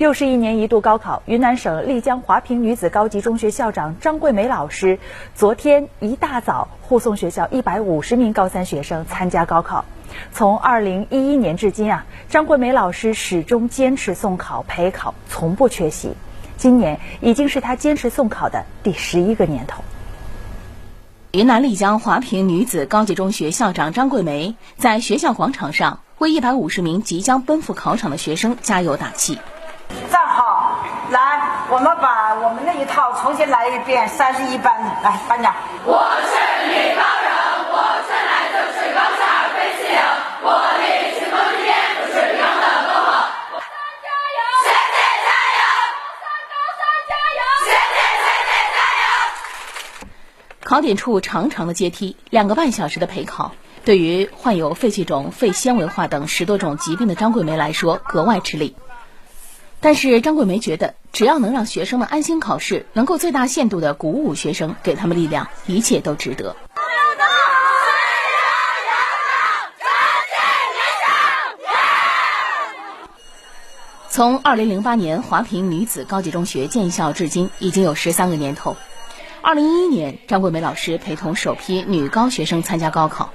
又是一年一度高考，云南省丽江华坪女子高级中学校长张桂梅老师昨天一大早护送学校一百五十名高三学生参加高考。从二零一一年至今啊，张桂梅老师始终坚持送考陪考，从不缺席。今年已经是她坚持送考的第十一个年头。云南丽江华坪女子高级中学校长张桂梅在学校广场上为一百五十名即将奔赴考场的学生加油打气。我们把我们那一套重新来一遍。三十一班，来，班长。我是女高人，我生来就是高下飞行，我力是空间，水平的更好。高三加油！学姐加油！高三加油！学姐学姐加油！考点处长长的阶梯，两个半小时的陪考，对于患有肺气肿、肺纤维化等十多种疾病的张桂梅来说格外吃力。但是张桂梅觉得，只要能让学生们安心考试，能够最大限度的鼓舞学生，给他们力量，一切都值得。从二零零八年华坪女子高级中学建校至今，已经有十三个年头。二零一一年，张桂梅老师陪同首批女高学生参加高考，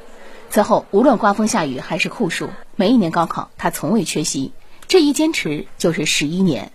此后无论刮风下雨还是酷暑，每一年高考她从未缺席。这一坚持就是十一年。